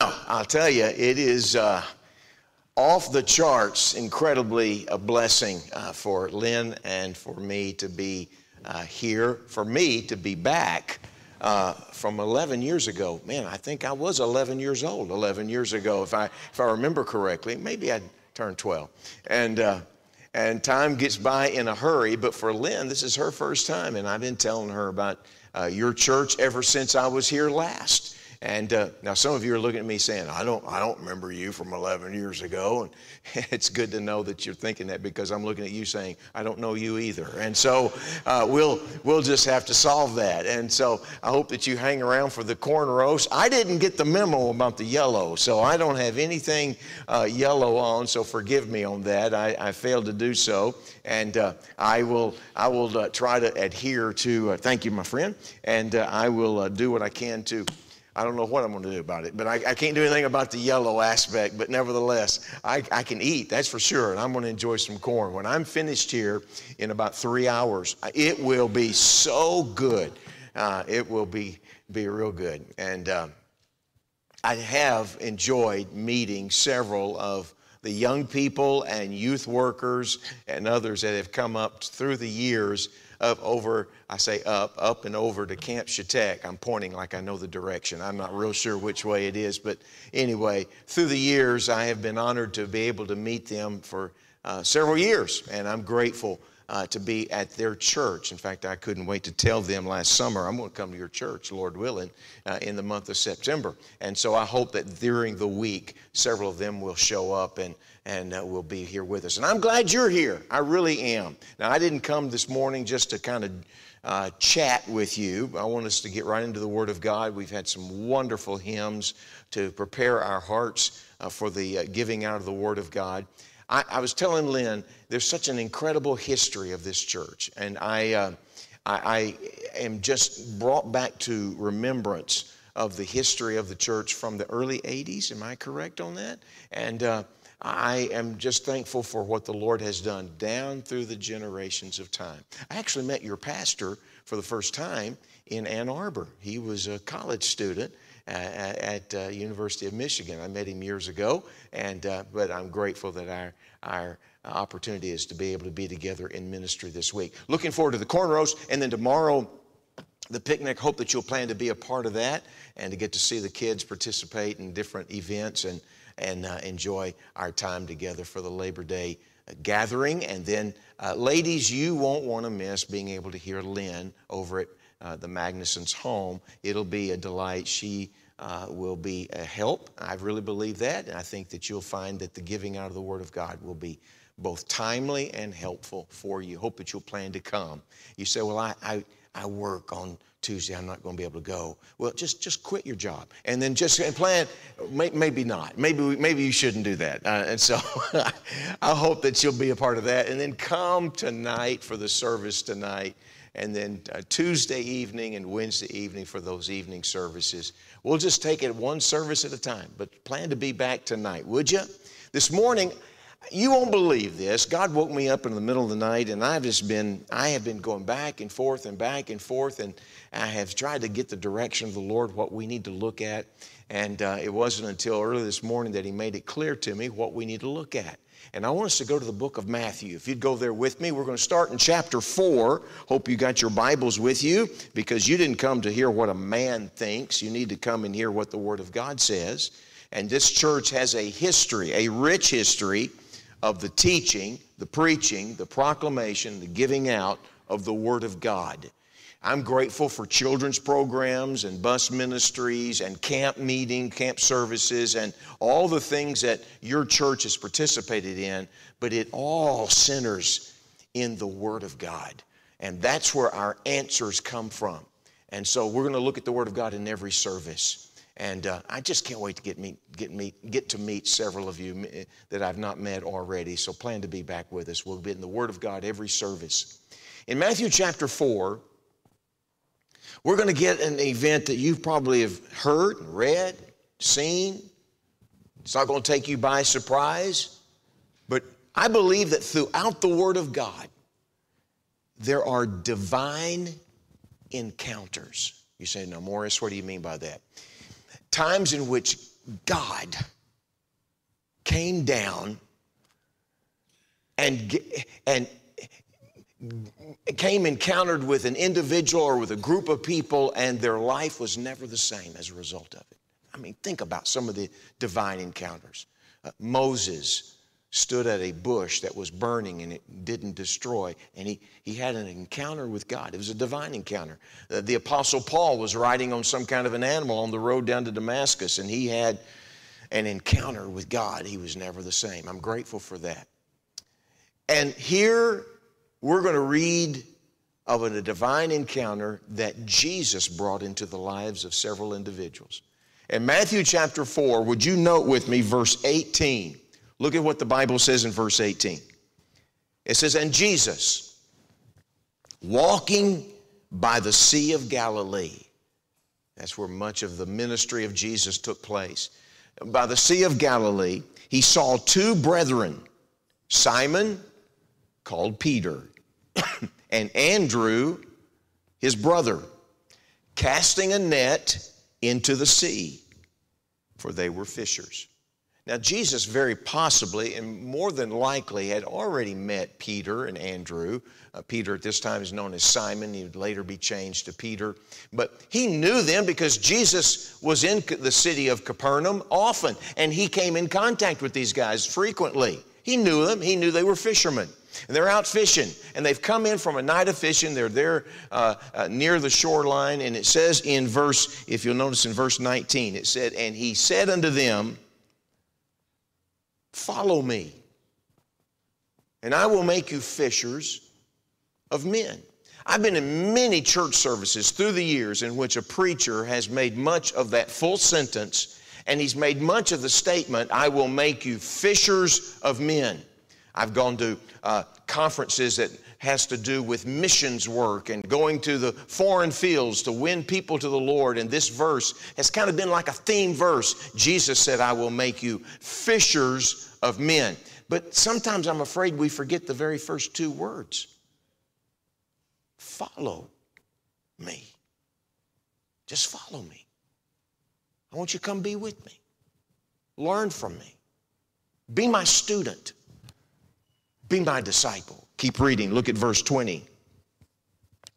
I'll tell you, it is uh, off the charts, incredibly a blessing uh, for Lynn and for me to be uh, here, for me to be back uh, from 11 years ago. Man, I think I was 11 years old 11 years ago, if I, if I remember correctly. Maybe I turned 12. And, uh, and time gets by in a hurry, but for Lynn, this is her first time, and I've been telling her about uh, your church ever since I was here last. And uh, now some of you are looking at me saying, I don't, I don't remember you from 11 years ago. And it's good to know that you're thinking that because I'm looking at you saying, I don't know you either. And so uh, we'll, we'll just have to solve that. And so I hope that you hang around for the corn roast. I didn't get the memo about the yellow, so I don't have anything uh, yellow on, so forgive me on that. I, I failed to do so. And uh, I will, I will uh, try to adhere to, uh, thank you, my friend, and I will do what I can to I don't know what I'm going to do about it, but I, I, can't do anything about the yellow aspect. But nevertheless, I, I, can eat, that's for sure, and I'm going to enjoy some corn. When I'm finished here in about three hours, it will be so good. Uh, it will be, be real good. And uh, I have enjoyed meeting several of the young people and youth workers and others that have come up through the years up over, I say up, up and over to Camp Shetek. I'm pointing like I know the direction. I'm not real sure which way it is, but anyway, through the years, I have been honored to be able to meet them for uh, several years, and I'm grateful uh, to be at their church. In fact, I couldn't wait to tell them last summer, I'm going to come to your church, Lord willing, uh, in the month of September. And so I hope that during the week, several of them will show up and, and uh, will be here with us. And I'm glad you're here. I really am. Now, I didn't come this morning just to kind of uh, chat with you. I want us to get right into the Word of God. We've had some wonderful hymns to prepare our hearts uh, for the uh, giving out of the Word of God. I, I, was telling Lynn, there's such an incredible history of this church, and I, uh, I, I am just brought back to remembrance of the history of the church from the early 80s. Am I correct on that? And uh, I am just thankful for what the Lord has done down through the generations of time. I actually met your pastor for the first time in Ann Arbor. He was a college student at uh, University of Michigan. I met him years ago, and uh, but I'm grateful that our our opportunity is to be able to be together in ministry this week. Looking forward to the corn roast, and then tomorrow the picnic. Hope that you'll plan to be a part of that and to get to see the kids participate in different events and and uh, enjoy our time together for the Labor Day gathering. And then, uh, ladies, you won't want to miss being able to hear Lynn over at uh, the Magnuson's home. It'll be a delight. She uh, will be a help. I really believe that. And I think that you'll find that the giving out of the Word of God will be both timely and helpful for you. Hope that you'll plan to come. You say, Well, I, I, I work on Tuesday, I'm not going to be able to go. Well, just, just quit your job and then just and plan. May, maybe not. Maybe, maybe you shouldn't do that. Uh, and so I hope that you'll be a part of that. And then come tonight for the service tonight and then uh, Tuesday evening and Wednesday evening for those evening services. We'll just take it one service at a time, but plan to be back tonight, would you? This morning, you won't believe this. God woke me up in the middle of the night, and I've just been, I have been going back and forth and back and forth, and I have tried to get the direction of the Lord, what we need to look at. And uh, it wasn't until early this morning that He made it clear to me what we need to look at. And I want us to go to the book of Matthew. If you'd go there with me, we're going to start in chapter 4. Hope you got your Bibles with you because you didn't come to hear what a man thinks. You need to come and hear what the Word of God says. And this church has a history, a rich history of the teaching, the preaching, the proclamation, the giving out of the Word of God. I'm grateful for children's programs and bus ministries and camp meeting, camp services, and all the things that your church has participated in, but it all centers in the Word of God. And that's where our answers come from. And so we're going to look at the Word of God in every service. And uh, I just can't wait to get, meet, get, meet, get to meet several of you that I've not met already. So plan to be back with us. We'll be in the Word of God every service. In Matthew chapter 4, we're going to get an event that you probably have heard, read, seen. It's not going to take you by surprise. But I believe that throughout the Word of God, there are divine encounters. You say, now, Morris, what do you mean by that? Times in which God came down and, and came encountered with an individual or with a group of people, and their life was never the same as a result of it. I mean, think about some of the divine encounters. Uh, Moses stood at a bush that was burning and it didn't destroy, and he, he had an encounter with God. It was a divine encounter. Uh, the Apostle Paul was riding on some kind of an animal on the road down to Damascus, and he had an encounter with God. He was never the same. I'm grateful for that. And here we're going to read of a divine encounter that Jesus brought into the lives of several individuals. In Matthew chapter 4, would you note with me verse 18? Look at what the Bible says in verse 18. It says, And Jesus, walking by the Sea of Galilee, that's where much of the ministry of Jesus took place. By the Sea of Galilee, he saw two brethren, Simon called Peter, and Andrew, his brother, casting a net into the sea, for they were fishers. Now, Jesus very possibly and more than likely had already met Peter and Andrew. Uh, Peter at this time is known as Simon. He would later be changed to Peter. But he knew them because Jesus was in the city of Capernaum often, and he came in contact with these guys frequently. He knew them, he knew they were fishermen. And they're out fishing, and they've come in from a night of fishing. They're there uh, uh, near the shoreline, and it says in verse, if you'll notice in verse 19, it said, And he said unto them, Follow me, and I will make you fishers of men. I've been in many church services through the years in which a preacher has made much of that full sentence, and he's made much of the statement, I will make you fishers of men. I've gone to uh, conferences that has to do with missions work and going to the foreign fields to win people to the Lord. And this verse has kind of been like a theme verse. Jesus said, I will make you fishers of men. But sometimes I'm afraid we forget the very first two words follow me. Just follow me. I want you to come be with me. Learn from me. Be my student. Be my disciple. Keep reading. Look at verse 20.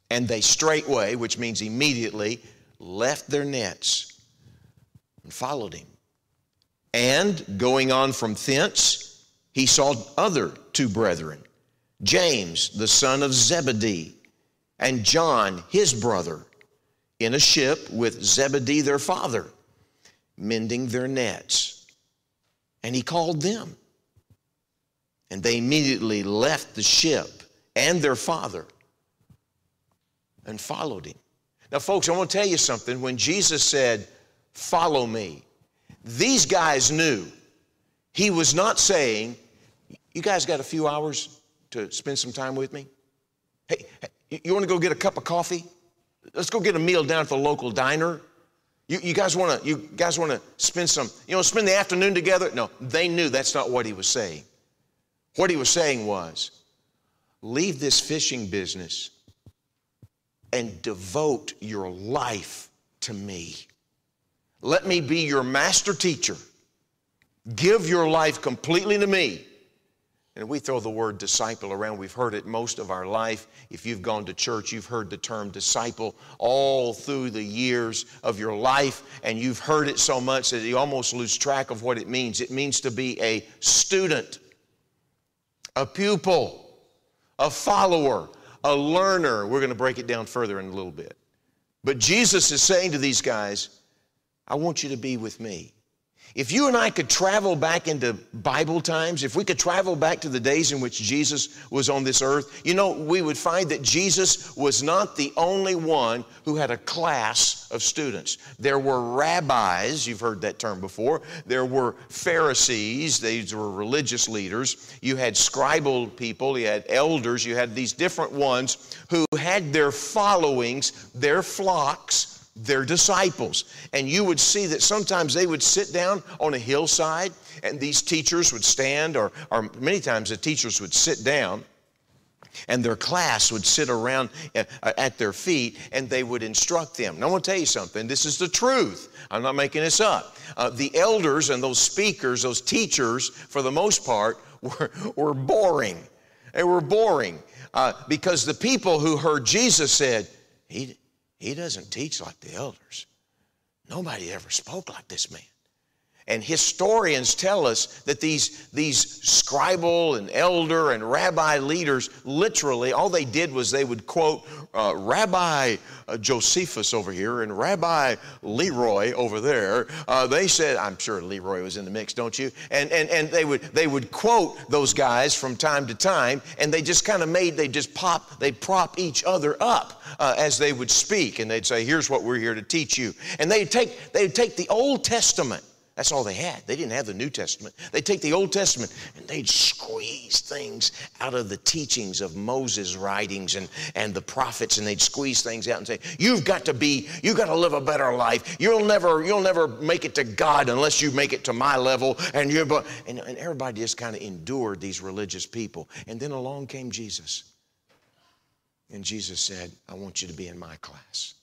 And they straightway, which means immediately, left their nets and followed him. And going on from thence, he saw other two brethren, James, the son of Zebedee, and John, his brother, in a ship with Zebedee, their father, mending their nets. And he called them. And they immediately left the ship and their father and followed him. Now, folks, I want to tell you something. When Jesus said, Follow me, these guys knew he was not saying, You guys got a few hours to spend some time with me? Hey, you want to go get a cup of coffee? Let's go get a meal down at the local diner. You, you guys want to you guys want to spend some, you know, spend the afternoon together? No, they knew that's not what he was saying. What he was saying was leave this fishing business and devote your life to me. Let me be your master teacher. Give your life completely to me. And we throw the word disciple around. We've heard it most of our life. If you've gone to church, you've heard the term disciple all through the years of your life, and you've heard it so much that you almost lose track of what it means. It means to be a student a pupil, a follower, a learner. We're going to break it down further in a little bit. But Jesus is saying to these guys, I want you to be with me. If you and I could travel back into Bible times, if we could travel back to the days in which Jesus was on this earth, you know, we would find that Jesus was not the only one who had a class of students. There were rabbis, you've heard that term before. There were Pharisees, these were religious leaders. You had scribal people, you had elders, you had these different ones who had their followings, their flocks their disciples. And you would see that sometimes they would sit down on a hillside and these teachers would stand, or, or many times the teachers would sit down And their class would sit around uh, at their feet and they would instruct them. Now, I want to tell you something. This is the truth. I'm not making this up. Uh, the elders and those speakers, those teachers, for the most part, were, were boring. They were boring uh, because the people who heard Jesus said, he, he doesn't teach like the elders. Nobody ever spoke like this man. And historians tell us that these, these scribal and elder and rabbi leaders, literally, all they did was they would quote uh, Rabbi uh, Josephus over here and Rabbi Leroy over there. Uh, they said, I'm sure Leroy was in the mix, don't you? And, and, and they, would, they would quote those guys from time to time, and they just kind of made, they just pop, they prop each other up uh, as they would speak. And they'd say, Here's what we're here to teach you. And they'd take, they'd take the Old Testament that's all they had. They didn't have the New Testament. They'd take the Old Testament and they'd squeeze things out of the teachings of Moses' writings and, and the prophets, and they'd squeeze things out and say, You've got to be, you've got to live a better life. You'll never, you'll never make it to God unless you make it to my level. And you and, and everybody just kind of endured these religious people. And then along came Jesus. And Jesus said, I want you to be in my class.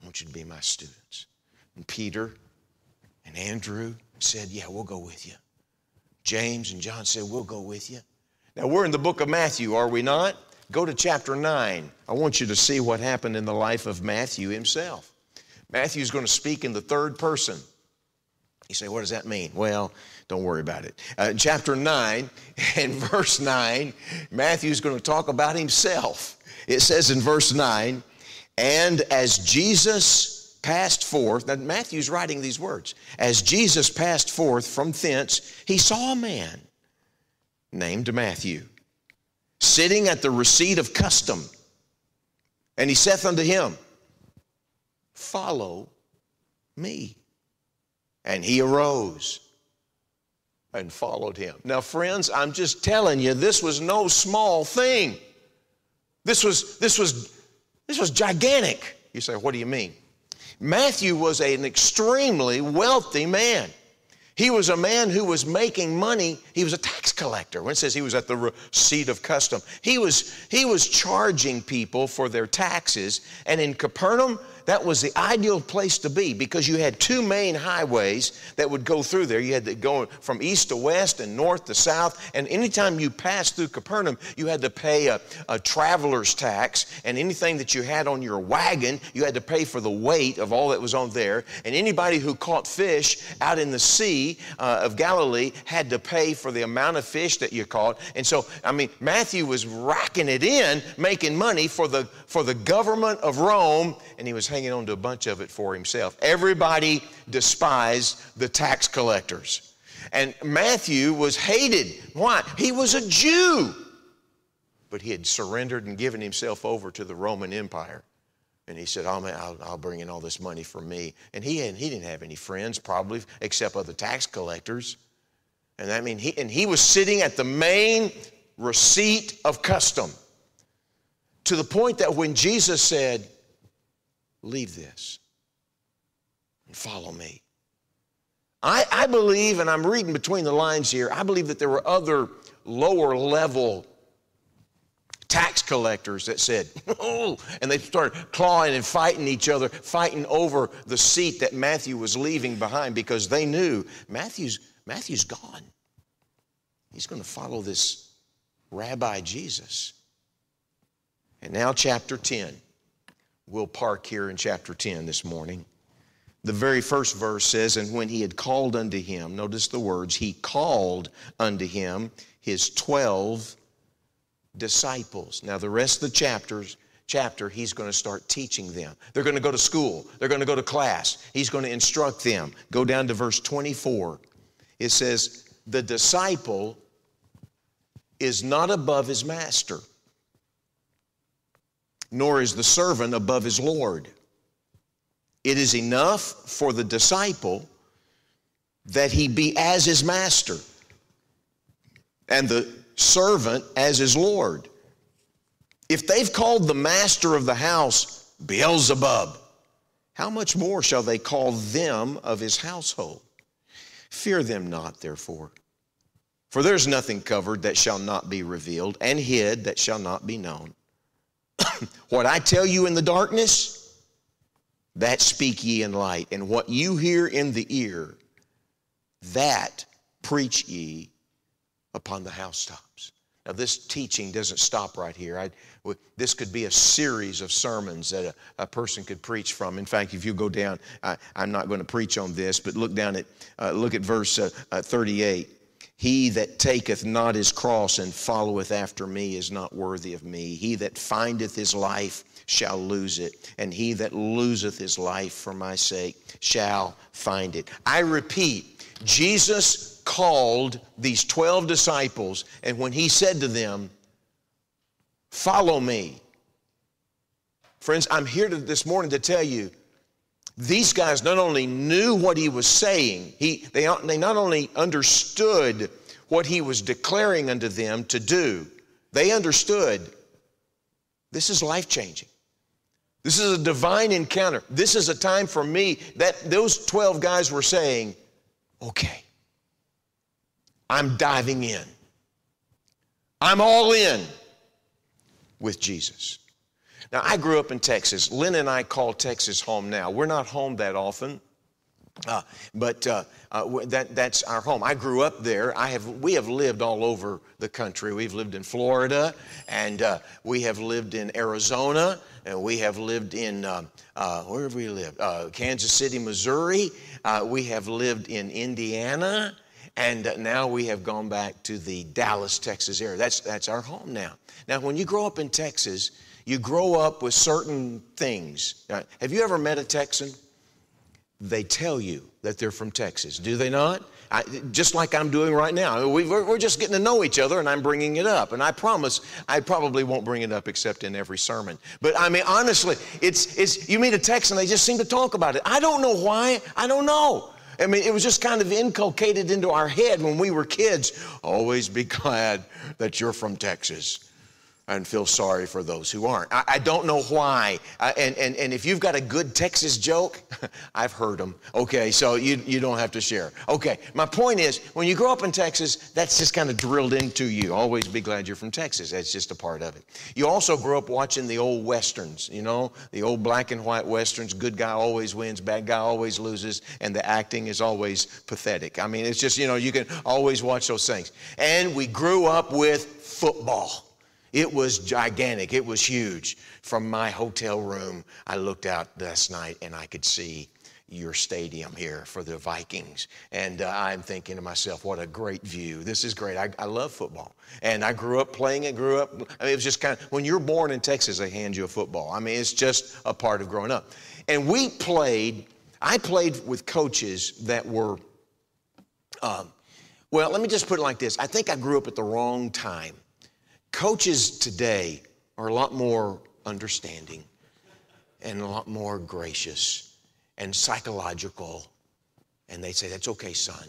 I want you to be my students. And Peter and Andrew said, Yeah, we'll go with you. James and John said, We'll go with you. Now, we're in the book of Matthew, are we not? Go to chapter 9. I want you to see what happened in the life of Matthew himself. Matthew's going to speak in the third person. You say, what does that mean? Well, don't worry about it. Uh, chapter 9 and verse 9, Matthew's going to talk about himself. It says in verse 9, and as Jesus passed forth, now Matthew's writing these words. As Jesus passed forth from thence, he saw a man named Matthew sitting at the receipt of custom. And he saith unto him, Follow me. And he arose and followed him. Now, friends, I'm just telling you, this was no small thing. This was, this was, this was gigantic. You say, what do you mean? Matthew was an extremely wealthy man. He was a man who was making money. He was a tax collector. When it says he was at the receipt of custom, he was, he was charging people for their taxes. And in Capernaum, that was the ideal place to be because you had two main highways that would go through there. You had to go from east to west and north to south. And anytime you passed through Capernaum, you had to pay a, a traveler's tax. And anything that you had on your wagon, you had to pay for the weight of all that was on there. And anybody who caught fish out in the sea uh, of Galilee had to pay for the amount of fish that you caught. And so, I mean, Matthew was racking it in, making money for the, for the government of Rome, and he was hanging on to a bunch of it for himself. Everybody despised the tax collectors. And Matthew was hated. Why? He was a Jew. But he had surrendered and given himself over to the Roman Empire. And he said, oh, I'll, I'll, bring in all this money for me. And he, had, he didn't have any friends, probably, except other tax collectors. And I mean, he, and he was sitting at the main receipt of custom to the point that when Jesus said, leave this and follow me. I, I believe, and I'm reading between the lines here, I believe that there were other lower level tax collectors that said, oh, and they started clawing and fighting each other, fighting over the seat that Matthew was leaving behind because they knew Matthew's, Matthew's gone. He's going to follow this rabbi Jesus. And now, chapter 10. We'll park here in chapter 10 this morning. The very first verse says, And when he had called unto him, notice the words, he called unto him his 12 disciples. Now, the rest of the chapters, chapter, he's going to start teaching them. They're going to go to school, they're going to go to class. He's going to instruct them. Go down to verse 24. It says, The disciple is not above his master nor is the servant above his Lord. It is enough for the disciple that he be as his master and the servant as his Lord. If they've called the master of the house Beelzebub, how much more shall they call them of his household? Fear them not, therefore. For there's nothing covered that shall not be revealed, and hid that shall not be known. what I tell you in the darkness, that speak ye in light. And what you hear in the ear, that preach ye upon the housetops. Now, this teaching doesn't stop right here. I, this could be a series of sermons that a, a, person could preach from. In fact, if you go down, I, am not going to preach on this, but look down at, uh, look at verse uh, uh, 38. He that taketh not his cross and followeth after me is not worthy of me. He that findeth his life shall lose it, and he that loseth his life for my sake shall find it. I repeat, Jesus called these 12 disciples, and when he said to them, Follow me. Friends, I'm here to, this morning to tell you these guys not only knew what he was saying, he, they, they not only understood what he was declaring unto them to do, they understood this is life changing. This is a divine encounter. This is a time for me that those 12 guys were saying, okay, I'm diving in. I'm all in with Jesus. Now, I grew up in Texas. Lynn and I call Texas home now. We're not home that often. Uh, but uh, uh, that, that's our home. I grew up there. I have, we have lived all over the country. We've lived in Florida, and uh, we have lived in Arizona, and we have lived in, uh, uh, where have we lived? Kansas City, Missouri. we have lived in Indiana, and now we have gone back to the Dallas, Texas area. That's, that's our home now. Now, when you grow up in Texas, you grow up with certain things. Have you ever met a Texan? They tell you that they're from Texas, do they not? I, just like I'm doing right now. we are just getting to know each other, and I'm bringing it up. And I promise I probably won't bring it up except in every sermon. But I mean, honestly, it's, it's you meet a Texan, they just seem to talk about it. I don't know why. I don't know. I mean, it was just kind of inculcated into our head when we were kids. Always be glad that you're from Texas and feel sorry for those who aren't. I, I don't know why. And, and, and if you've got a good Texas joke, I've heard them. Okay, so you, you don't have to share. Okay, my point is when you grow up in Texas, that's just kind of drilled into you. Always be glad you're from Texas. That's just a part of it. You also grew up watching the old Westerns, you know, the old black and white Westerns. Good guy always wins, bad guy always loses, and the acting is always pathetic. I mean, it's just, you know, you can always watch those things. And we grew up with football. It was gigantic, it was huge. From my hotel room, I looked out last night and I could see your stadium here for the Vikings. And uh, I'm thinking to myself, what a great view. This is great. I, I love football. And I grew up playing it, grew up. I mean, it was just kind of, when you're born in Texas, they hand you a football. I mean, it's just a part of growing up. And we played, I played with coaches that were, um, well, let me just put it like this I think I grew up at the wrong time. Coaches today are a lot more understanding and a lot more gracious and psychological. And they say, That's okay, son.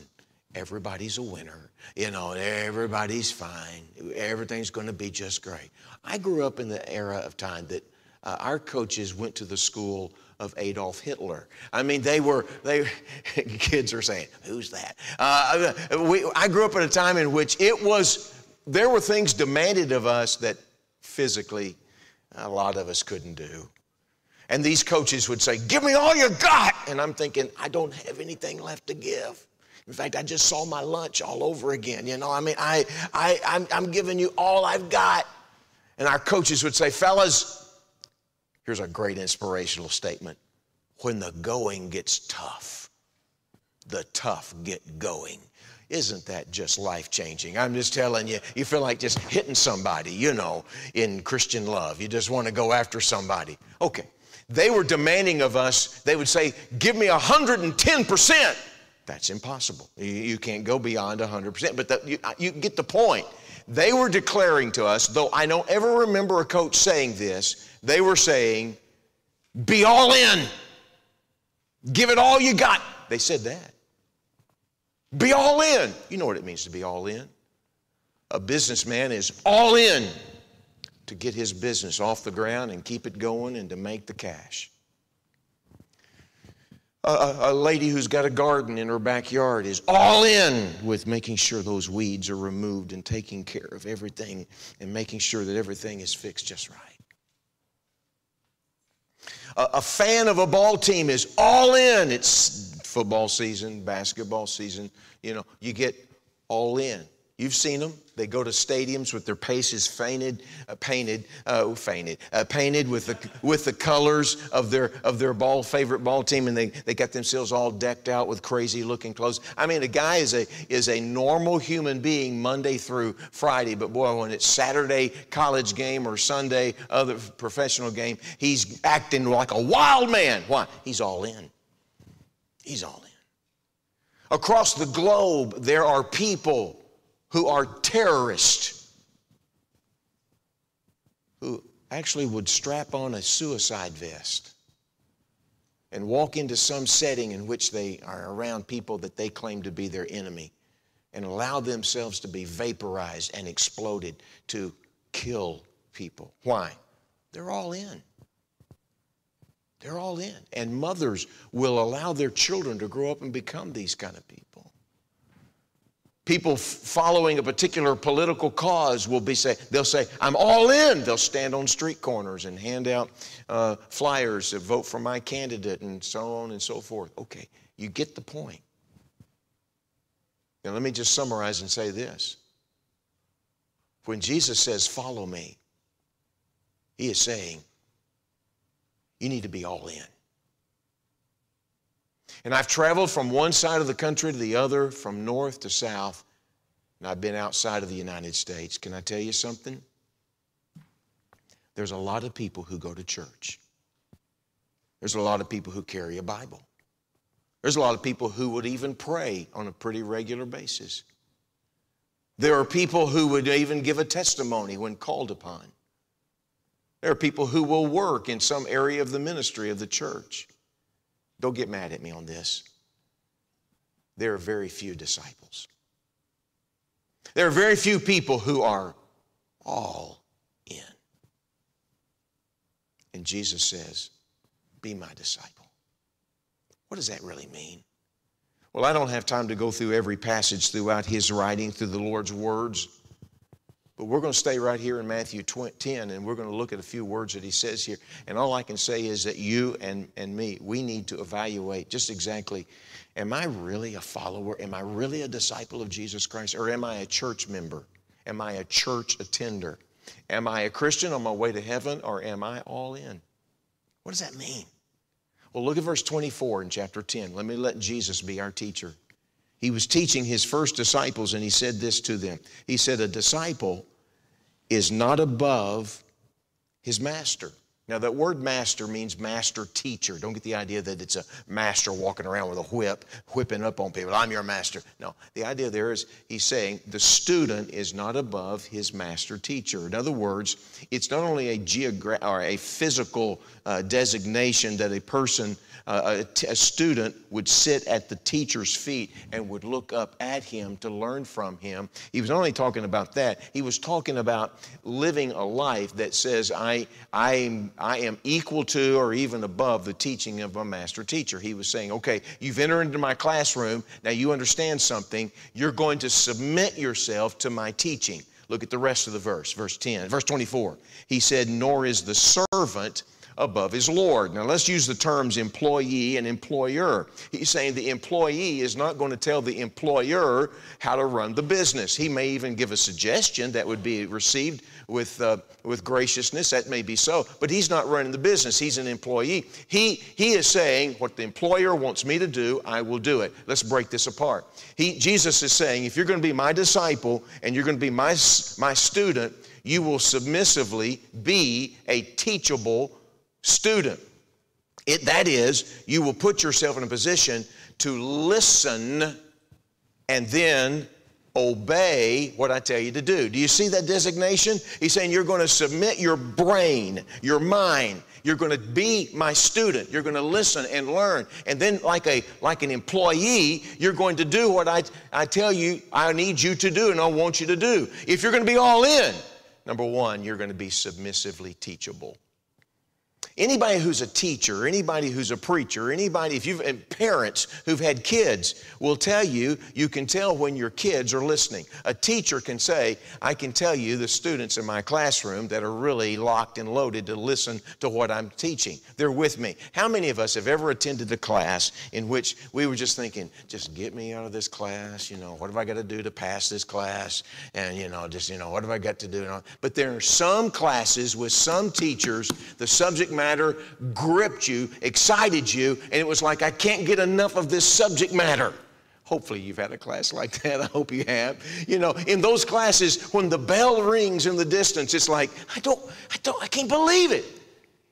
Everybody's a winner. You know, everybody's fine. Everything's going to be just great. I grew up in the era of time that uh, our coaches went to the school of Adolf Hitler. I mean, they were, they, kids are saying, who's that? Uh, we, I grew up at a time in which it was there were things demanded of us that physically a lot of us couldn't do. And these coaches would say, Give me all you got. And I'm thinking, I don't have anything left to give. In fact, I just saw my lunch all over again. You know, I mean, I, I, I'm, I'm giving you all I've got. And our coaches would say, Fellas, here's a great inspirational statement. When the going gets tough, the tough get going. Isn't that just life changing? I'm just telling you, you feel like just hitting somebody, you know, in Christian love. You just want to go after somebody. Okay. They were demanding of us, they would say, Give me 110%. That's impossible. You, you can't go beyond 100%, but the, you, you get the point. They were declaring to us, though I don't ever remember a coach saying this, they were saying, Be all in. Give it all you got. They said that. Be all in. You know what it means to be all in. A businessman is all in to get his business off the ground and keep it going and to make the cash. A, a, lady who's got a garden in her backyard is all in with making sure those weeds are removed and taking care of everything and making sure that everything is fixed just right. A, a fan of a ball team is all in. It's football season, basketball season. You know, you get all in. You've seen them. They go to stadiums with their paces fainted, uh, painted, uh, fainted, uh, painted with the with the colors of their of their ball favorite ball team, and they, they got themselves all decked out with crazy looking clothes. I mean, a guy is a is a normal human being Monday through Friday, but boy, when it's Saturday college game or Sunday other professional game, he's acting like a wild man. Why? He's all in. He's all in. Across the globe, there are people who are terrorists who actually would strap on a suicide vest and walk into some setting in which they are around people that they claim to be their enemy and allow themselves to be vaporized and exploded to kill people. Why? They're all in. They're all in. And mothers will allow their children to grow up and become these kind of people. People following a particular political cause will be say they'll say i'm all in. They'll stand on street corners and hand out uh, flyers to vote for my candidate and so on and so forth. Okay you get the point. Now let me just summarize and say this. When jesus says follow me he is saying you need to be all in and I've traveled from one side of the country to the other, from north to south, and I've been outside of the United States. Can I tell you something? There's a lot of people who go to church. There's a lot of people who carry a Bible. There's a lot of people who would even pray on a pretty regular basis. There are people who would even give a testimony when called upon. There are people who will work in some area of the ministry of the church. Don't get mad at me on this. There are very few disciples. There are very few people who are all in. And Jesus says, Be my disciple. What does that really mean? Well, I don't have time to go through every passage throughout his writing, through the Lord's words. But we're going to stay right here in Matthew 10 and we're going to look at a few words that he says here. And all I can say is that you and, and me, we need to evaluate just exactly am I really a follower? Am I really a disciple of Jesus Christ? Or am I a church member? Am I a church attender? Am I a Christian on my way to heaven or am I all in? What does that mean? Well, look at verse 24 in chapter 10. Let me let Jesus be our teacher. He was teaching his first disciples and he said this to them. He said, A disciple is not above his master. Now, that word master means master teacher. Don't get the idea that it's a master walking around with a whip, whipping up on people. I'm your master. No, the idea there is he's saying the student is not above his master teacher. In other words, it's not only a geogra- or a physical uh, designation that a person a, student would sit at the teacher's feet and would look up at him to learn from him. He was not only talking about that, he was talking about living a life that says, I, I, I am equal to or even above the teaching of a master teacher. He was saying, okay, you've entered into my classroom, now you understand something, you're going to submit yourself to my teaching. Look at the rest of the verse, verse 10, verse 24. He said, Nor is the servant above his Lord. Now let's use the terms employee and employer. He's saying the employee is not going to tell the employer how to run the business. He may even give a suggestion that would be received with, uh, with graciousness. That may be so. But he's not running the business. He's an employee. He, he is saying, what the employer wants me to do, I will do it. Let's break this apart. He, Jesus is saying, if you're going to be my disciple and you're going to be my, my student, you will submissively be a teachable student. It, that is, you will put yourself in a position to listen and then obey what I tell you to do. Do you see that designation? He's saying you're going to submit your brain, your mind. You're going to be my student. You're going to listen and learn. And then, like, a, like an employee, you're going to do what I, I tell you I need you to do and I want you to do. If you're going to be all in, number one, you're going to be submissively teachable. Anybody who's a teacher, anybody who's a preacher, anybody, if you've, and parents who've had kids will tell you, you can tell when your kids are listening. A teacher can say, I can tell you the students in my classroom that are really locked and loaded to listen to what I'm teaching. They're with me. How many of us have ever attended a class in which we were just thinking, just get me out of this class, you know, what have I got to do to pass this class? And, you know, just, you know, what have I got to do? But there are some classes with some teachers, the subject matter matter gripped you, excited you, and it was like, I can't get enough of this subject matter. Hopefully, you've had a class like that. I hope you have. You know, in those classes, when the bell rings in the distance, it's like, I don't, I don't, I can't believe it.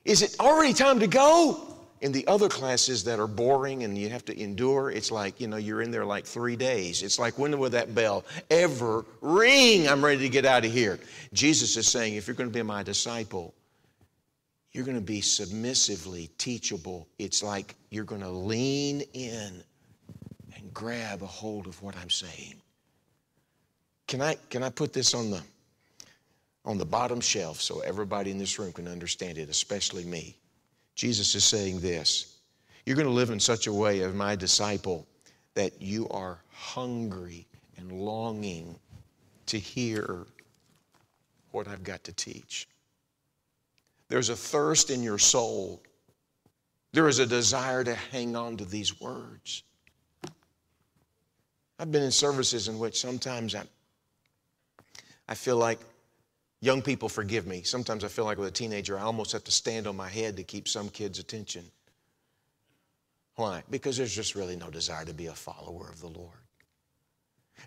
Is it already time to go? In the other classes that are boring and you have to endure, it's like, you know, you're in there like three days. It's like, when will that bell ever ring? I'm ready to get out of here. Jesus is saying, if you're going to be my disciple, you're going to be submissively teachable. It's like you're going to lean in and grab a hold of what I'm saying. Can I, can I put this on the, on the bottom shelf so everybody in this room can understand it, especially me? Jesus is saying this You're going to live in such a way as my disciple that you are hungry and longing to hear what I've got to teach. There's a thirst in your soul. There is a desire to hang on to these words. I've been in services in which sometimes I, I feel like young people forgive me. Sometimes I feel like with a teenager, I almost have to stand on my head to keep some kids' attention. Why? Because there's just really no desire to be a follower of the Lord.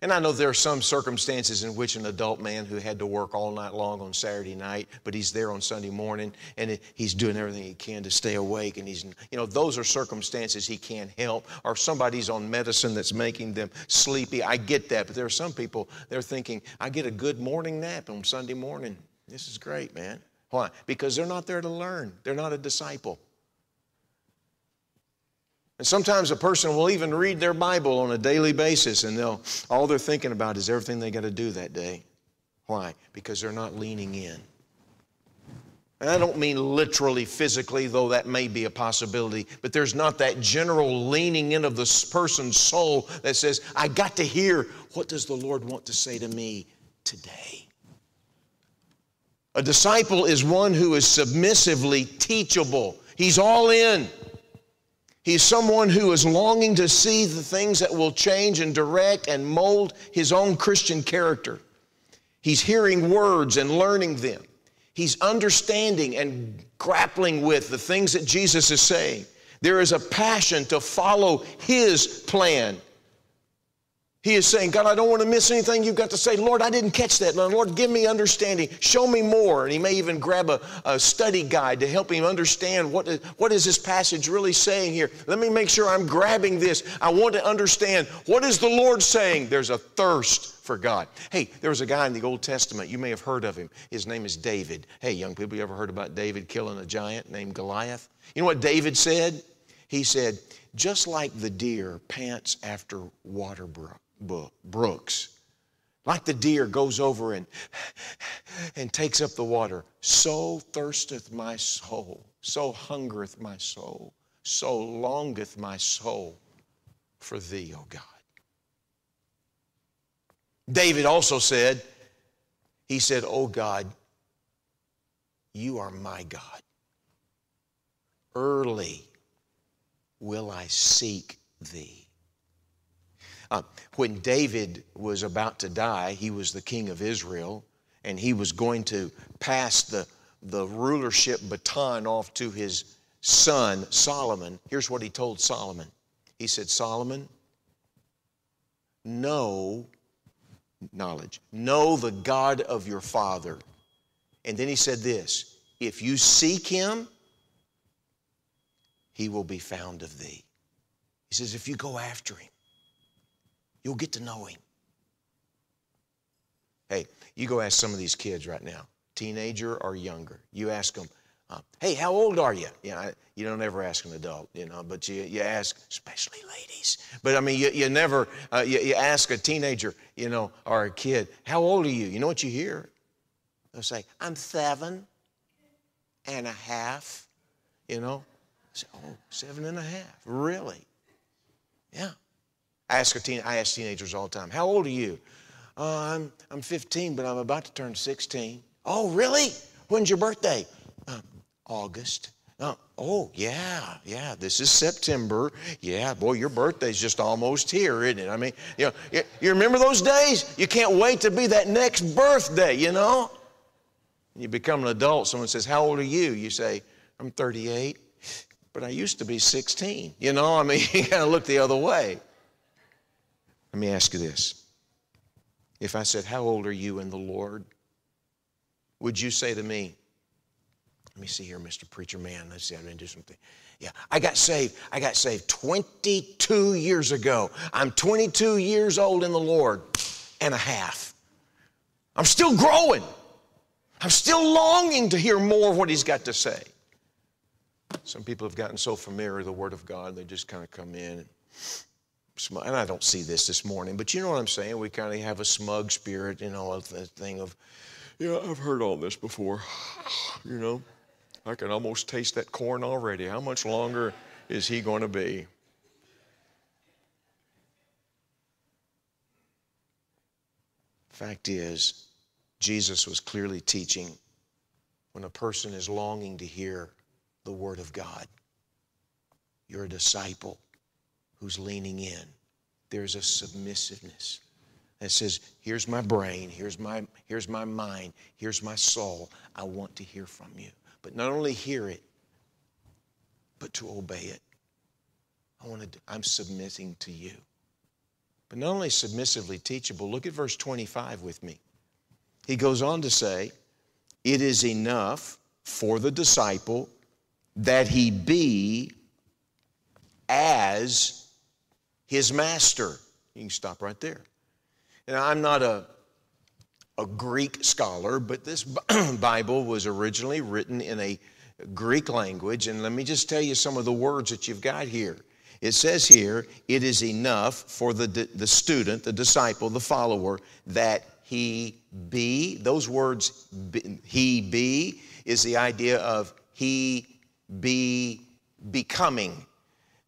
And I know there are some circumstances in which an adult man who had to work all night long on Saturday night, but he's there on Sunday morning and he's doing everything he can to stay awake. And he's, you know, those are circumstances he can't help. Or somebody's on medicine that's making them sleepy. I get that. But there are some people, they're thinking, I get a good morning nap on Sunday morning. This is great, man. Why? Because they're not there to learn, they're not a disciple. And sometimes a person will even read their Bible on a daily basis and they'll all they're thinking about is everything they got to do that day. Why? Because they're not leaning in. And I don't mean literally physically, though that may be a possibility, but there's not that general leaning in of the person's soul that says, I got to hear what does the Lord want to say to me today? A disciple is one who is submissively teachable. He's all in. He's someone who is longing to see the things that will change and direct and mold his own Christian character. He's hearing words and learning them. He's understanding and grappling with the things that Jesus is saying. There is a passion to follow his plan he is saying, God, I don't want to miss anything you've got to say. Lord, I didn't catch that. Lord, give me understanding. Show me more. And he may even grab a, a study guide to help him understand what is, what is this passage really saying here. Let me make sure I'm grabbing this. I want to understand what is the Lord saying. There's a thirst for God. Hey, there was a guy in the Old Testament. You may have heard of him. His name is David. Hey, young people, you ever heard about David killing a giant named Goliath? You know what David said? He said, just like the deer pants after water brook brooks. Like the deer goes over and, and takes up the water, so thirsteth my soul, so hungereth my soul, so longeth my soul for thee, O God. David also said, he said, O God, you are my God. Early will I seek thee. Uh, when David was about to die, he was the king of Israel, and he was going to pass the, the rulership baton off to his son, Solomon. Here's what he told Solomon He said, Solomon, know knowledge, know the God of your father. And then he said this if you seek him, he will be found of thee. He says, if you go after him, You'll get to know Him. Hey, you go ask some of these kids right now, teenager or younger. You ask them, uh, hey, how old are you? You, know, you don't ever ask an adult, you know, but you, you ask, especially ladies. But I mean, you, you never, uh, you, you ask a teenager, you know, or a kid, how old are you? You know what you hear? They'll say, I'm seven and a half. you know. I said, oh, seven and a half. Really? Yeah. I ask, a teen, I ask teenagers all the time, how old are you? Uh, I'm, I'm 15, but I'm about to turn 16. Oh, really? When's your birthday? Uh, August. Uh, oh, yeah, yeah, this is September. Yeah, boy, your birthday's just almost here, isn't it? I mean, you, know, you, you remember those days? You can't wait to be that next birthday, you know? You become an adult, someone says, How old are you? You say, I'm 38, but I used to be 16. You know, I mean, you of look the other way. Let me ask you this. If I said, How old are you in the Lord? Would you say to me, let me see here, Mr. Preacher Man. Let's see, I'm going to do something. Yeah, I got saved. I got saved 22 years ago. I'm 22 years old in the Lord and a half. I'm still growing. I'm still longing to hear more of what He's got to say. Some people have gotten so familiar with the Word of God, they just kind of come in smug. And I don't see this this morning, but you know what I'm saying? We kind of have a smug spirit, you know, a thing of, yeah, I've heard all this before, you know. I can almost taste that corn already. How much longer is he going to be? Fact is, Jesus was clearly teaching when a person is longing to hear the Word of God, you're a disciple who's leaning in. There's a submissiveness that says, Here's my brain, here's my, here's my mind, here's my soul. I want to hear from you. But not only hear it, but to obey it. I want to, I'm submitting to you. But not only submissively teachable, look at verse 25 with me. He goes on to say, It is enough for the disciple that he be as his master. You can stop right there. And I'm not a a Greek scholar, but this Bible was originally written in a Greek language. And let me just tell you some of the words that you've got here. It says here, it is enough for the, the student, the disciple, the follower, that he be. Those words, be, he be, is the idea of he be becoming.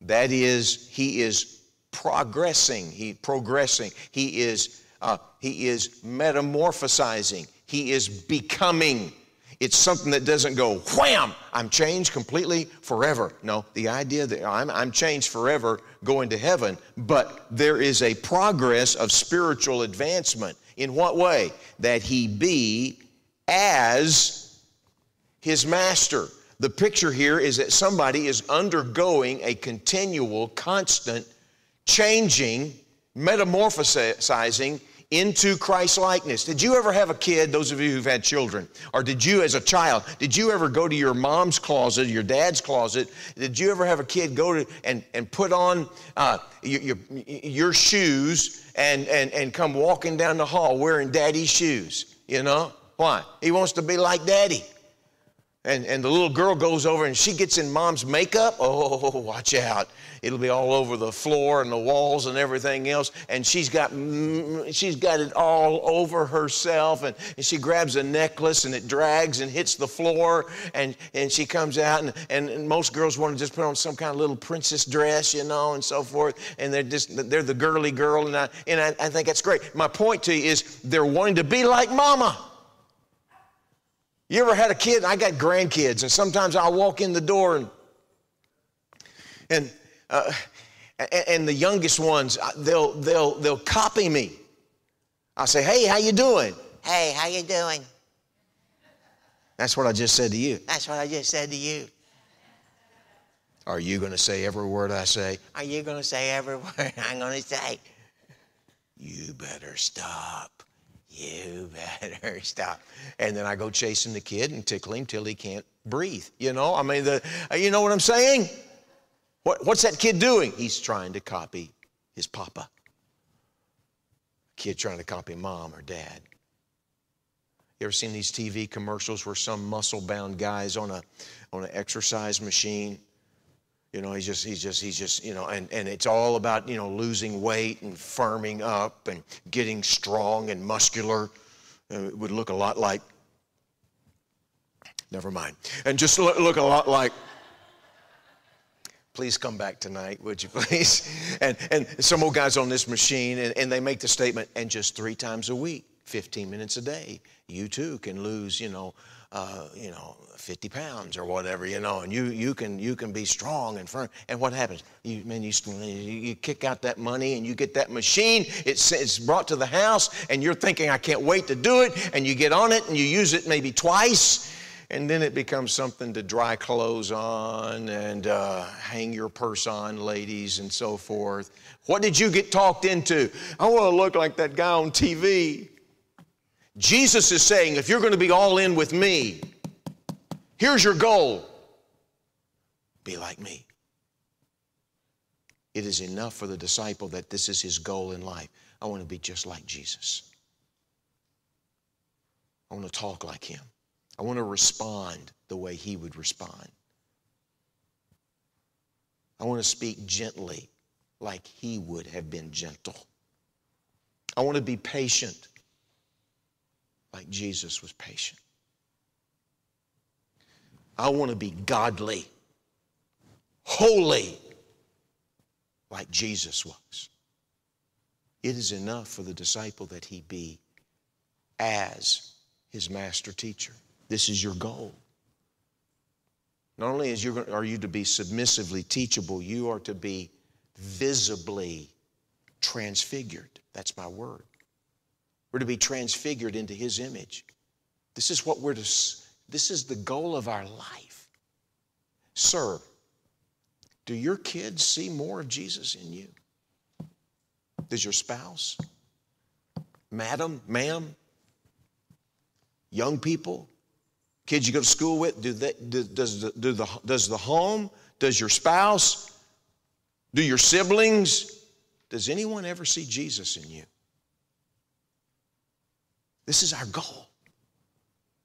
That is, he is progressing. He progressing. He is uh, he is metamorphosizing, he is becoming. It's something that doesn't go wham, I'm changed completely forever. No, the idea that I'm, I'm changed forever going to heaven, but there is a progress of spiritual advancement. In what way? That he be as his master. The picture here is that somebody is undergoing a continual, constant, changing, metamorphosizing into Christ likeness. Did you ever have a kid, those of you who've had children, or did you as a child, did you ever go to your mom's closet, your dad's closet? Did you ever have a kid go to and, and put on uh, your, your, your shoes and, and, and come walking down the hall wearing daddy's shoes? You know? Why? He wants to be like daddy. And, and the little girl goes over and she gets in mom's makeup. Oh, watch out. It'll be all over the floor and the walls and everything else. And she's got, mm, she's got it all over herself. And, and she grabs a necklace and it drags and hits the floor. And, and she comes out. And, and, most girls want to just put on some kind of little princess dress, you know, and so forth. And they're just, they're the girly girl. And I, and I, I think that's great. My point to you is they're wanting to be like mama. You ever had a kid? I got grandkids, and sometimes I'll walk in the door and and uh, and the youngest ones uh, they'll they'll they'll copy me. I'll say, "Hey, how you doing?" Hey, how you doing? That's what I just said to you. That's what I just said to you. Are you going to say every word I say? Are you going to say every word I'm going to say? You better stop you better stop. And then I go chasing the kid and tickle him till he can't breathe. You know, I mean, the, you know what I'm saying? What, what's that kid doing? He's trying to copy his papa. Kid trying to copy mom or dad. You ever seen these TV commercials where some muscle-bound guy's on a on an exercise machine you know, he's just, he's just, he's just, you know, and, and it's all about, you know, losing weight and firming up and getting strong and muscular. Uh, it would look a lot like, never mind. And just look, a lot like, Please come back tonight, would you please? And, and some old guys on this machine, and, and they make the statement, and just three times a week, 15 minutes a day, you too can lose, you know, uh, you know, 50 pounds or whatever, you know, and you, you, can, you can be strong and firm. And what happens? You, man, you, you kick out that money and you get that machine, it's, it's brought to the house, and you're thinking, I can't wait to do it, and you get on it and you use it maybe twice, and then it becomes something to dry clothes on and uh, hang your purse on, ladies, and so forth. What did you get talked into? I want to look like that guy on TV. Jesus is saying, if you're going to be all in with me, here's your goal be like me. It is enough for the disciple that this is his goal in life. I want to be just like Jesus. I want to talk like him. I want to respond the way he would respond. I want to speak gently like he would have been gentle. I want to be patient like Jesus was patient. I want to be godly, holy, like Jesus was. It is enough for the disciple that he be as his master teacher. This is your goal. Not only is you, are you to be submissively teachable, you are to be visibly transfigured. That's my word. We're to be transfigured into His image. This is what we're to, this is the goal of our life. Sir, do your kids see more of Jesus in you? Does your spouse? Madam, ma'am? Young people? Kids you go to school with? Do they, do, does, the, do the, does the home? Does your spouse? Do your siblings? Does anyone ever see Jesus in you? This is our goal.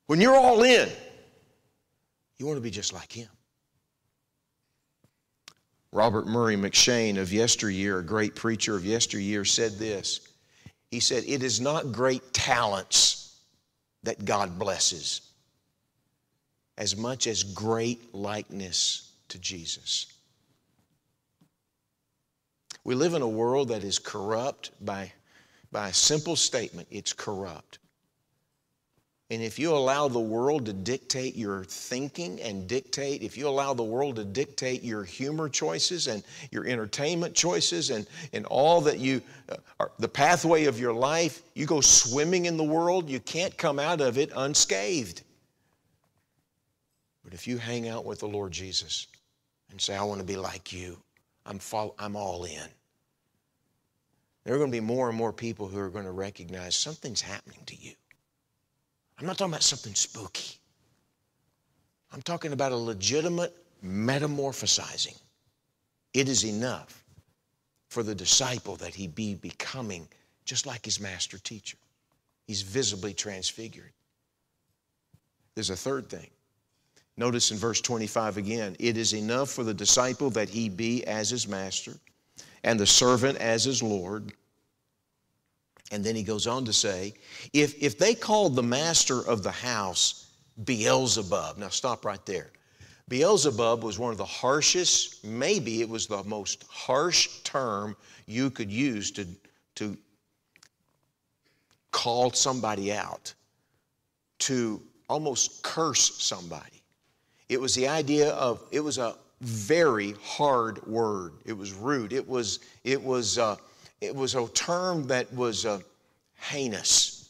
When you're all in, you want to be just like him. Robert Murray M'Cheyne of yesteryear, a great preacher of yesteryear, said this. He said, It is not great talents that God blesses as much as great likeness to Jesus. We live in a world that is corrupt by, by a simple statement it's corrupt. And if you allow the world to dictate your thinking and dictate, if you allow the world to dictate your humor choices and your entertainment choices and, and all that you, uh, are, the pathway of your life, you go swimming in the world, you can't come out of it unscathed. But if you hang out with the Lord Jesus and say, I want to be like you, I'm, follow, I'm all in. There are going to be more and more people who are going to recognize something's happening to you. I'm not talking about something spooky. I'm talking about a legitimate metamorphosizing. It is enough for the disciple that he be becoming just like his master teacher. He's visibly transfigured. There's a third thing. Notice in verse 25 again it is enough for the disciple that he be as his master and the servant as his Lord and then he goes on to say, if, if they called the master of the house Beelzebub, now stop right there. Beelzebub was one of the harshest, maybe it was the most harsh term you could use to, to call somebody out, to almost curse somebody. It was the idea of, it was a very hard word. It was rude. It was, it was, uh, it was a term that was uh, heinous.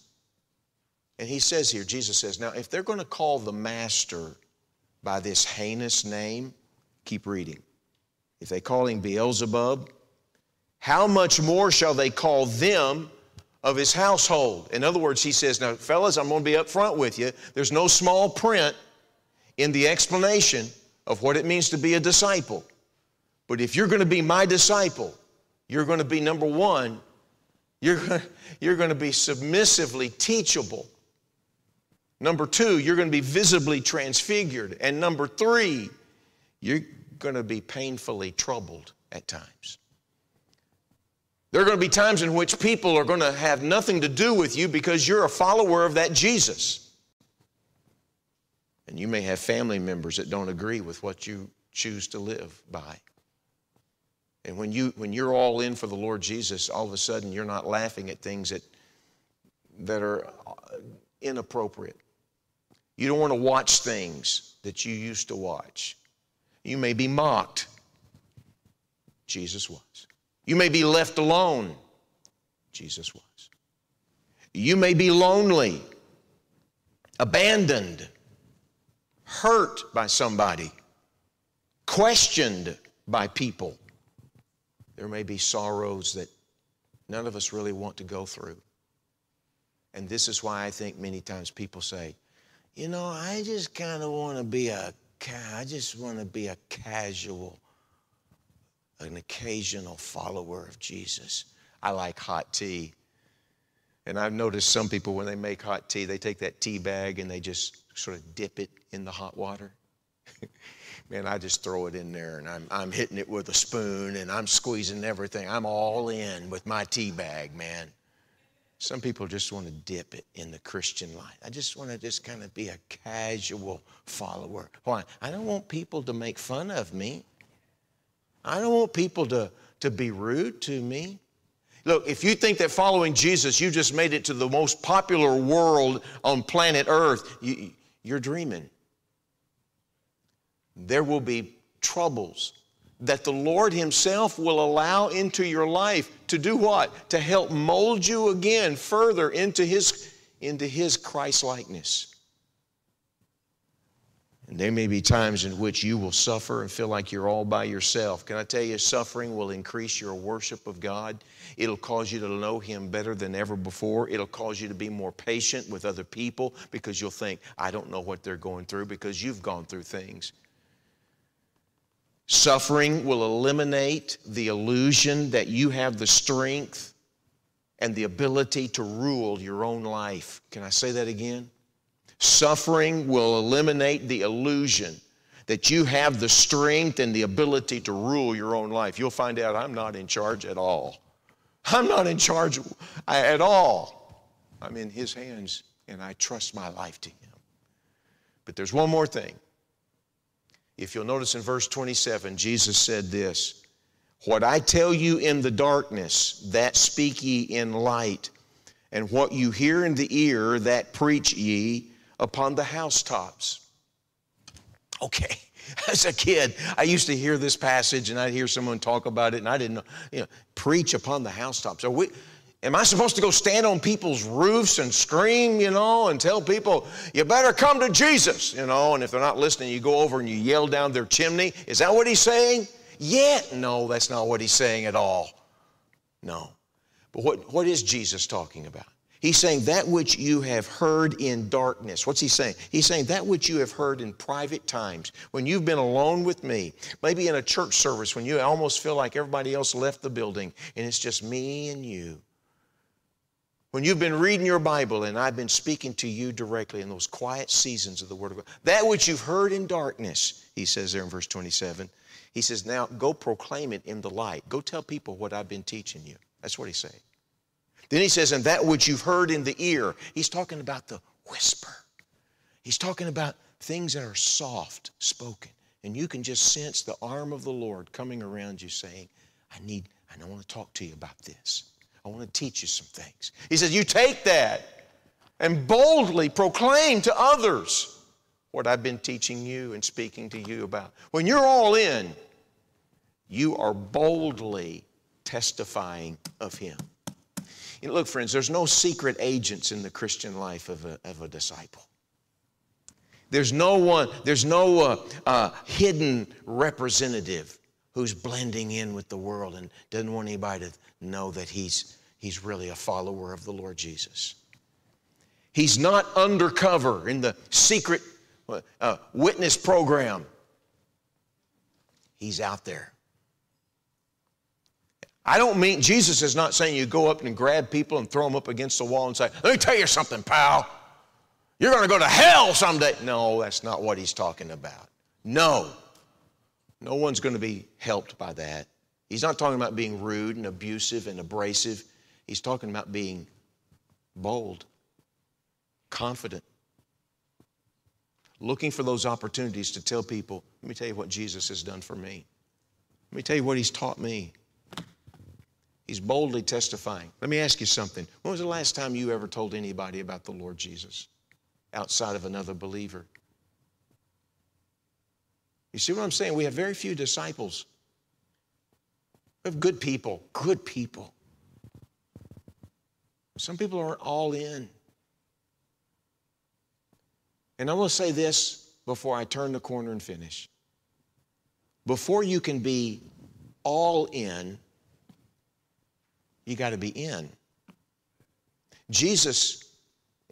And he says here, Jesus says, now if they're going to call the master by this heinous name, keep reading. If they call him Beelzebub, how much more shall they call them of his household? In other words, he says, now, fellas, I'm going to be up front with you. There's no small print in the explanation of what it means to be a disciple. But if you're going to be my disciple, you're going to be number one, you're, you're going to be submissively teachable. Number two, you're going to be visibly transfigured. And number three, you're going to be painfully troubled at times. There are going to be times in which people are going to have nothing to do with you because you're a follower of that Jesus. And you may have family members that don't agree with what you choose to live by. And when, you, when you're all in for the Lord Jesus, all of a sudden you're not laughing at things that, that are uh, inappropriate. You don't want to watch things that you used to watch. You may be mocked. Jesus was. You may be left alone. Jesus was. You may be lonely, abandoned, hurt by somebody, questioned by people. There may be sorrows that none of us really want to go through. And this is why I think many times people say, you know, I just kind of want to be a, I just want to be a casual, an occasional follower of Jesus. I like hot tea. And I've noticed some people, when they make hot tea, they take that tea bag and they just sort of dip it in the hot water. Man, I just throw it in there and I'm, I'm hitting it with a spoon and I'm squeezing everything. I'm all in with my tea bag, man. Some people just want to dip it in the Christian life. I just want to just kind of be a casual follower. Why? I don't want people to make fun of me. I don't want people to, to be rude to me. Look, if you think that following Jesus, you just made it to the most popular world on planet Earth, you, you're dreaming. There will be troubles that the Lord Himself will allow into your life to do what? To help mold you again further into His, into His Christ likeness. And there may be times in which you will suffer and feel like you're all by yourself. Can I tell you, suffering will increase your worship of God. It'll cause you to know Him better than ever before. It'll cause you to be more patient with other people because you'll think, I don't know what they're going through because you've gone through things. Suffering will eliminate the illusion that you have the strength and the ability to rule your own life. Can I say that again? Suffering will eliminate the illusion that you have the strength and the ability to rule your own life. You'll find out I'm not in charge at all. I'm not in charge at all. I'm in His hands and I trust my life to Him. But there's one more thing. If you'll notice in verse 27, Jesus said this What I tell you in the darkness, that speak ye in light, and what you hear in the ear, that preach ye upon the housetops. Okay, as a kid, I used to hear this passage and I'd hear someone talk about it and I didn't know, you know, preach upon the housetops. Are we, am I supposed to go stand on people's roofs and scream, you know, and tell people, you better come to Jesus, you know, and if they're not listening, you go over and you yell down their chimney? Is that what he's saying? Yeah. No, that's not what he's saying at all. No. But what, what is Jesus talking about? He's saying that which you have heard in darkness. What's he saying? He's saying that which you have heard in private times, when you've been alone with me, maybe in a church service when you almost feel like everybody else left the building and it's just me and you. When you've been reading your Bible and I've been speaking to you directly in those quiet seasons of the Word of God, that which you've heard in darkness, he says there in verse 27, he says, now go proclaim it in the light. Go tell people what I've been teaching you. That's what he's saying. Then he says, and that which you've heard in the ear, he's talking about the whisper. He's talking about things that are soft spoken. And you can just sense the arm of the Lord coming around you saying, I need, I want to talk to you about this. I want to teach you some things. He says, You take that and boldly proclaim to others what I've been teaching you and speaking to you about. When you're all in, you are boldly testifying of Him. You know, look, friends, there's no secret agents in the Christian life of a, of a disciple. There's no one, there's no uh, uh, hidden representative who's blending in with the world and doesn't want anybody to know that he's, he's really a follower of the Lord Jesus. He's not undercover in the secret uh, witness program. He's out there. I don't mean, Jesus is not saying you go up and grab people and throw them up against the wall and say, let me tell you something, pal. You're going to go to hell someday. No, that's not what he's talking about. No. No one's going to be helped by that. He's not talking about being rude and abusive and abrasive. He's talking about being bold, confident, looking for those opportunities to tell people, let me tell you what Jesus has done for me. Let me tell you what he's taught me. He's boldly testifying. Let me ask you something. When was the last time you ever told anybody about the Lord Jesus outside of another believer? You see what I'm saying? We have very few disciples. We have good people, good people. Some people aren't all in. And I will say this before I turn the corner and finish. Before you can be all in, you got to be in. Jesus,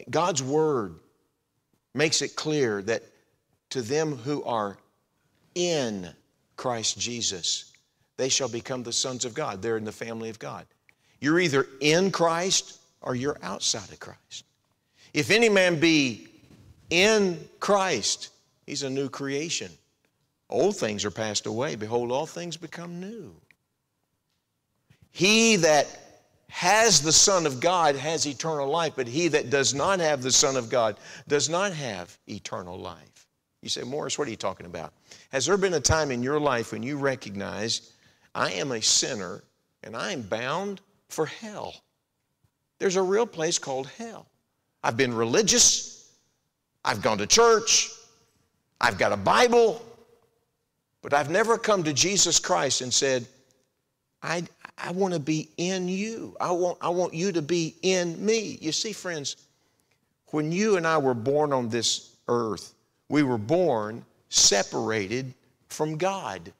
God's word makes it clear that to them who are in Christ Jesus, they shall become the sons of God. They're in the family of God. You're either in Christ or you're outside of Christ. If any man be in Christ, he's a new creation. Old things are passed away. Behold, all things become new. He that has the Son of God has eternal life, but he that does not have the Son of God does not have eternal life. You say, Morris, what are you talking about? Has there been a time in your life when you recognize I am a sinner and I am bound for hell? There's a real place called hell. I've been religious, I've gone to church, I've got a Bible, but I've never come to Jesus Christ and said, I, I want to be in you. I want, I want you to be in me. You see, friends, when you and I were born on this earth, we were born separated from God.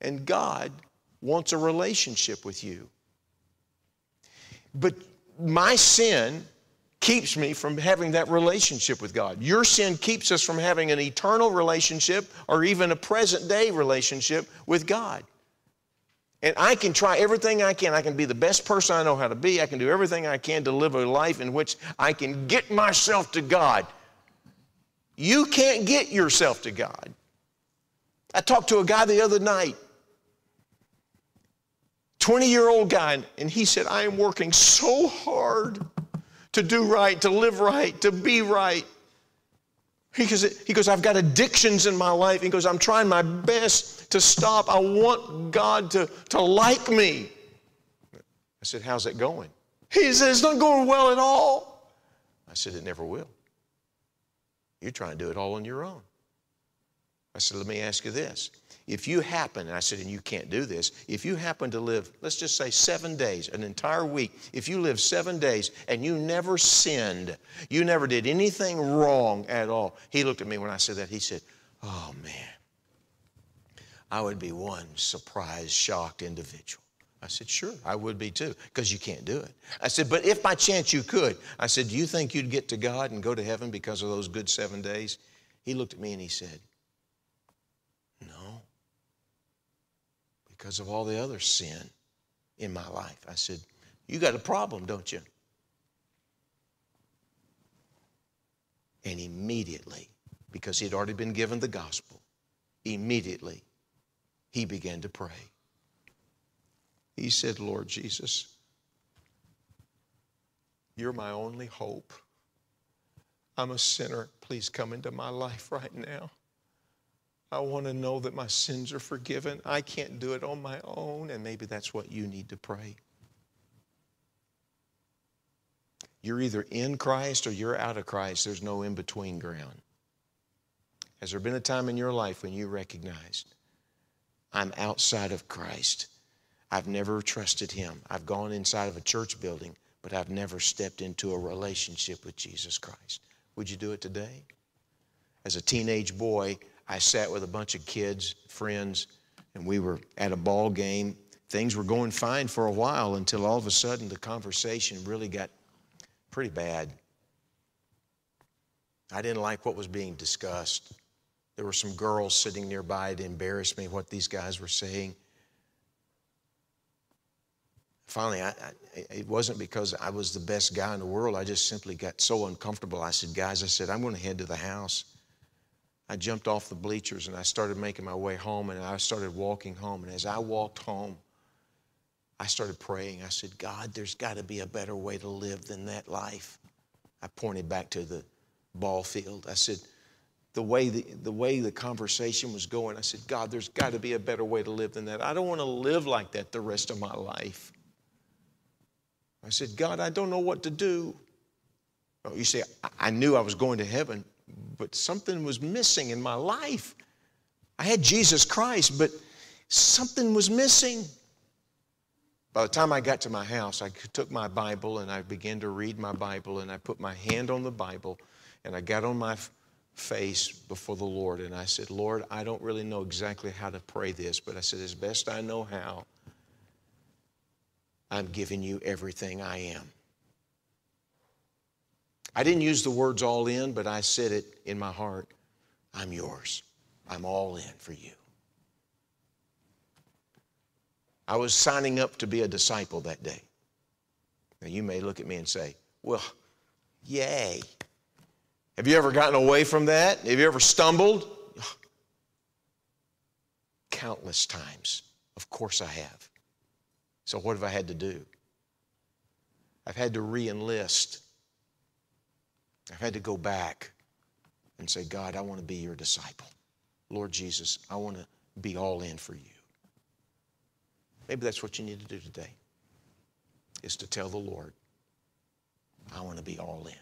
And God wants a relationship with you. But my sin keeps me from having that relationship with God. Your sin keeps us from having an eternal relationship or even a present day relationship with God. And I can try everything I can. I can be the best person I know how to be. I can do everything I can to live a life in which I can get myself to God. You can't get yourself to God. I talked to a guy the other night 20 year old guy, and he said, I am working so hard to do right, to live right, to be right. He goes, he goes, I've got addictions in my life. He goes, I'm trying my best to stop. I want God to, to like me. I said, How's it going? He said, It's not going well at all. I said, It never will. You're trying to do it all on your own. I said, Let me ask you this. If you happen, and I said, and you can't do this, if you happen to live, let's just say seven days, an entire week, if you live seven days and you never sinned, you never did anything wrong at all. He looked at me when I said that. He said, Oh man, I would be one surprised, shocked individual. I said, Sure, I would be too, because you can't do it. I said, But if by chance you could, I said, Do you think you'd get to God and go to heaven because of those good seven days? He looked at me and he said, because of all the other sin in my life. I said, You got a problem, don't you? And immediately, because he had already been given the gospel, immediately he began to pray. He said, Lord Jesus, you're my only hope. I'm a sinner. Please come into my life right now. I want to know that my sins are forgiven. I can't do it on my own, and maybe that's what you need to pray. You're either in Christ or you're out of Christ. There's no in between ground. Has there been a time in your life when you recognized, I'm outside of Christ? I've never trusted Him. I've gone inside of a church building, but I've never stepped into a relationship with Jesus Christ. Would you do it today? As a teenage boy, I sat with a bunch of kids, friends, and we were at a ball game. Things were going fine for a while until all of a sudden the conversation really got pretty bad. I didn't like what was being discussed. There were some girls sitting nearby. It embarrassed me what these guys were saying. Finally, I, I, it wasn't because I was the best guy in the world. I just simply got so uncomfortable. I said, Guys, I said, I'm going to head to the house. I jumped off the bleachers and I started making my way home and I started walking home. And as I walked home, I started praying. I said, God, there's got to be a better way to live than that life. I pointed back to the ball field. I said, the way the, the way the conversation was going, I said, God, there's got to be a better way to live than that. I don't want to live like that the rest of my life. I said, God, I don't know what to do. Oh, you see, I knew I was going to heaven, but something was missing in my life. I had Jesus Christ, but something was missing. By the time I got to my house, I took my Bible and I began to read my Bible and I put my hand on the Bible and I got on my face before the Lord and I said, Lord, I don't really know exactly how to pray this, but I said, as best I know how, I'm giving you everything I am. I didn't use the words all in, but I said it in my heart I'm yours. I'm all in for you. I was signing up to be a disciple that day. Now, you may look at me and say, well, yay. Have you ever gotten away from that? Have you ever stumbled? Countless times. Of course I have. So, what have I had to do? I've had to re enlist. I've had to go back and say, God, I want to be your disciple. Lord Jesus, I want to be all in for you. Maybe that's what you need to do today, is to tell the Lord, I want to be all in.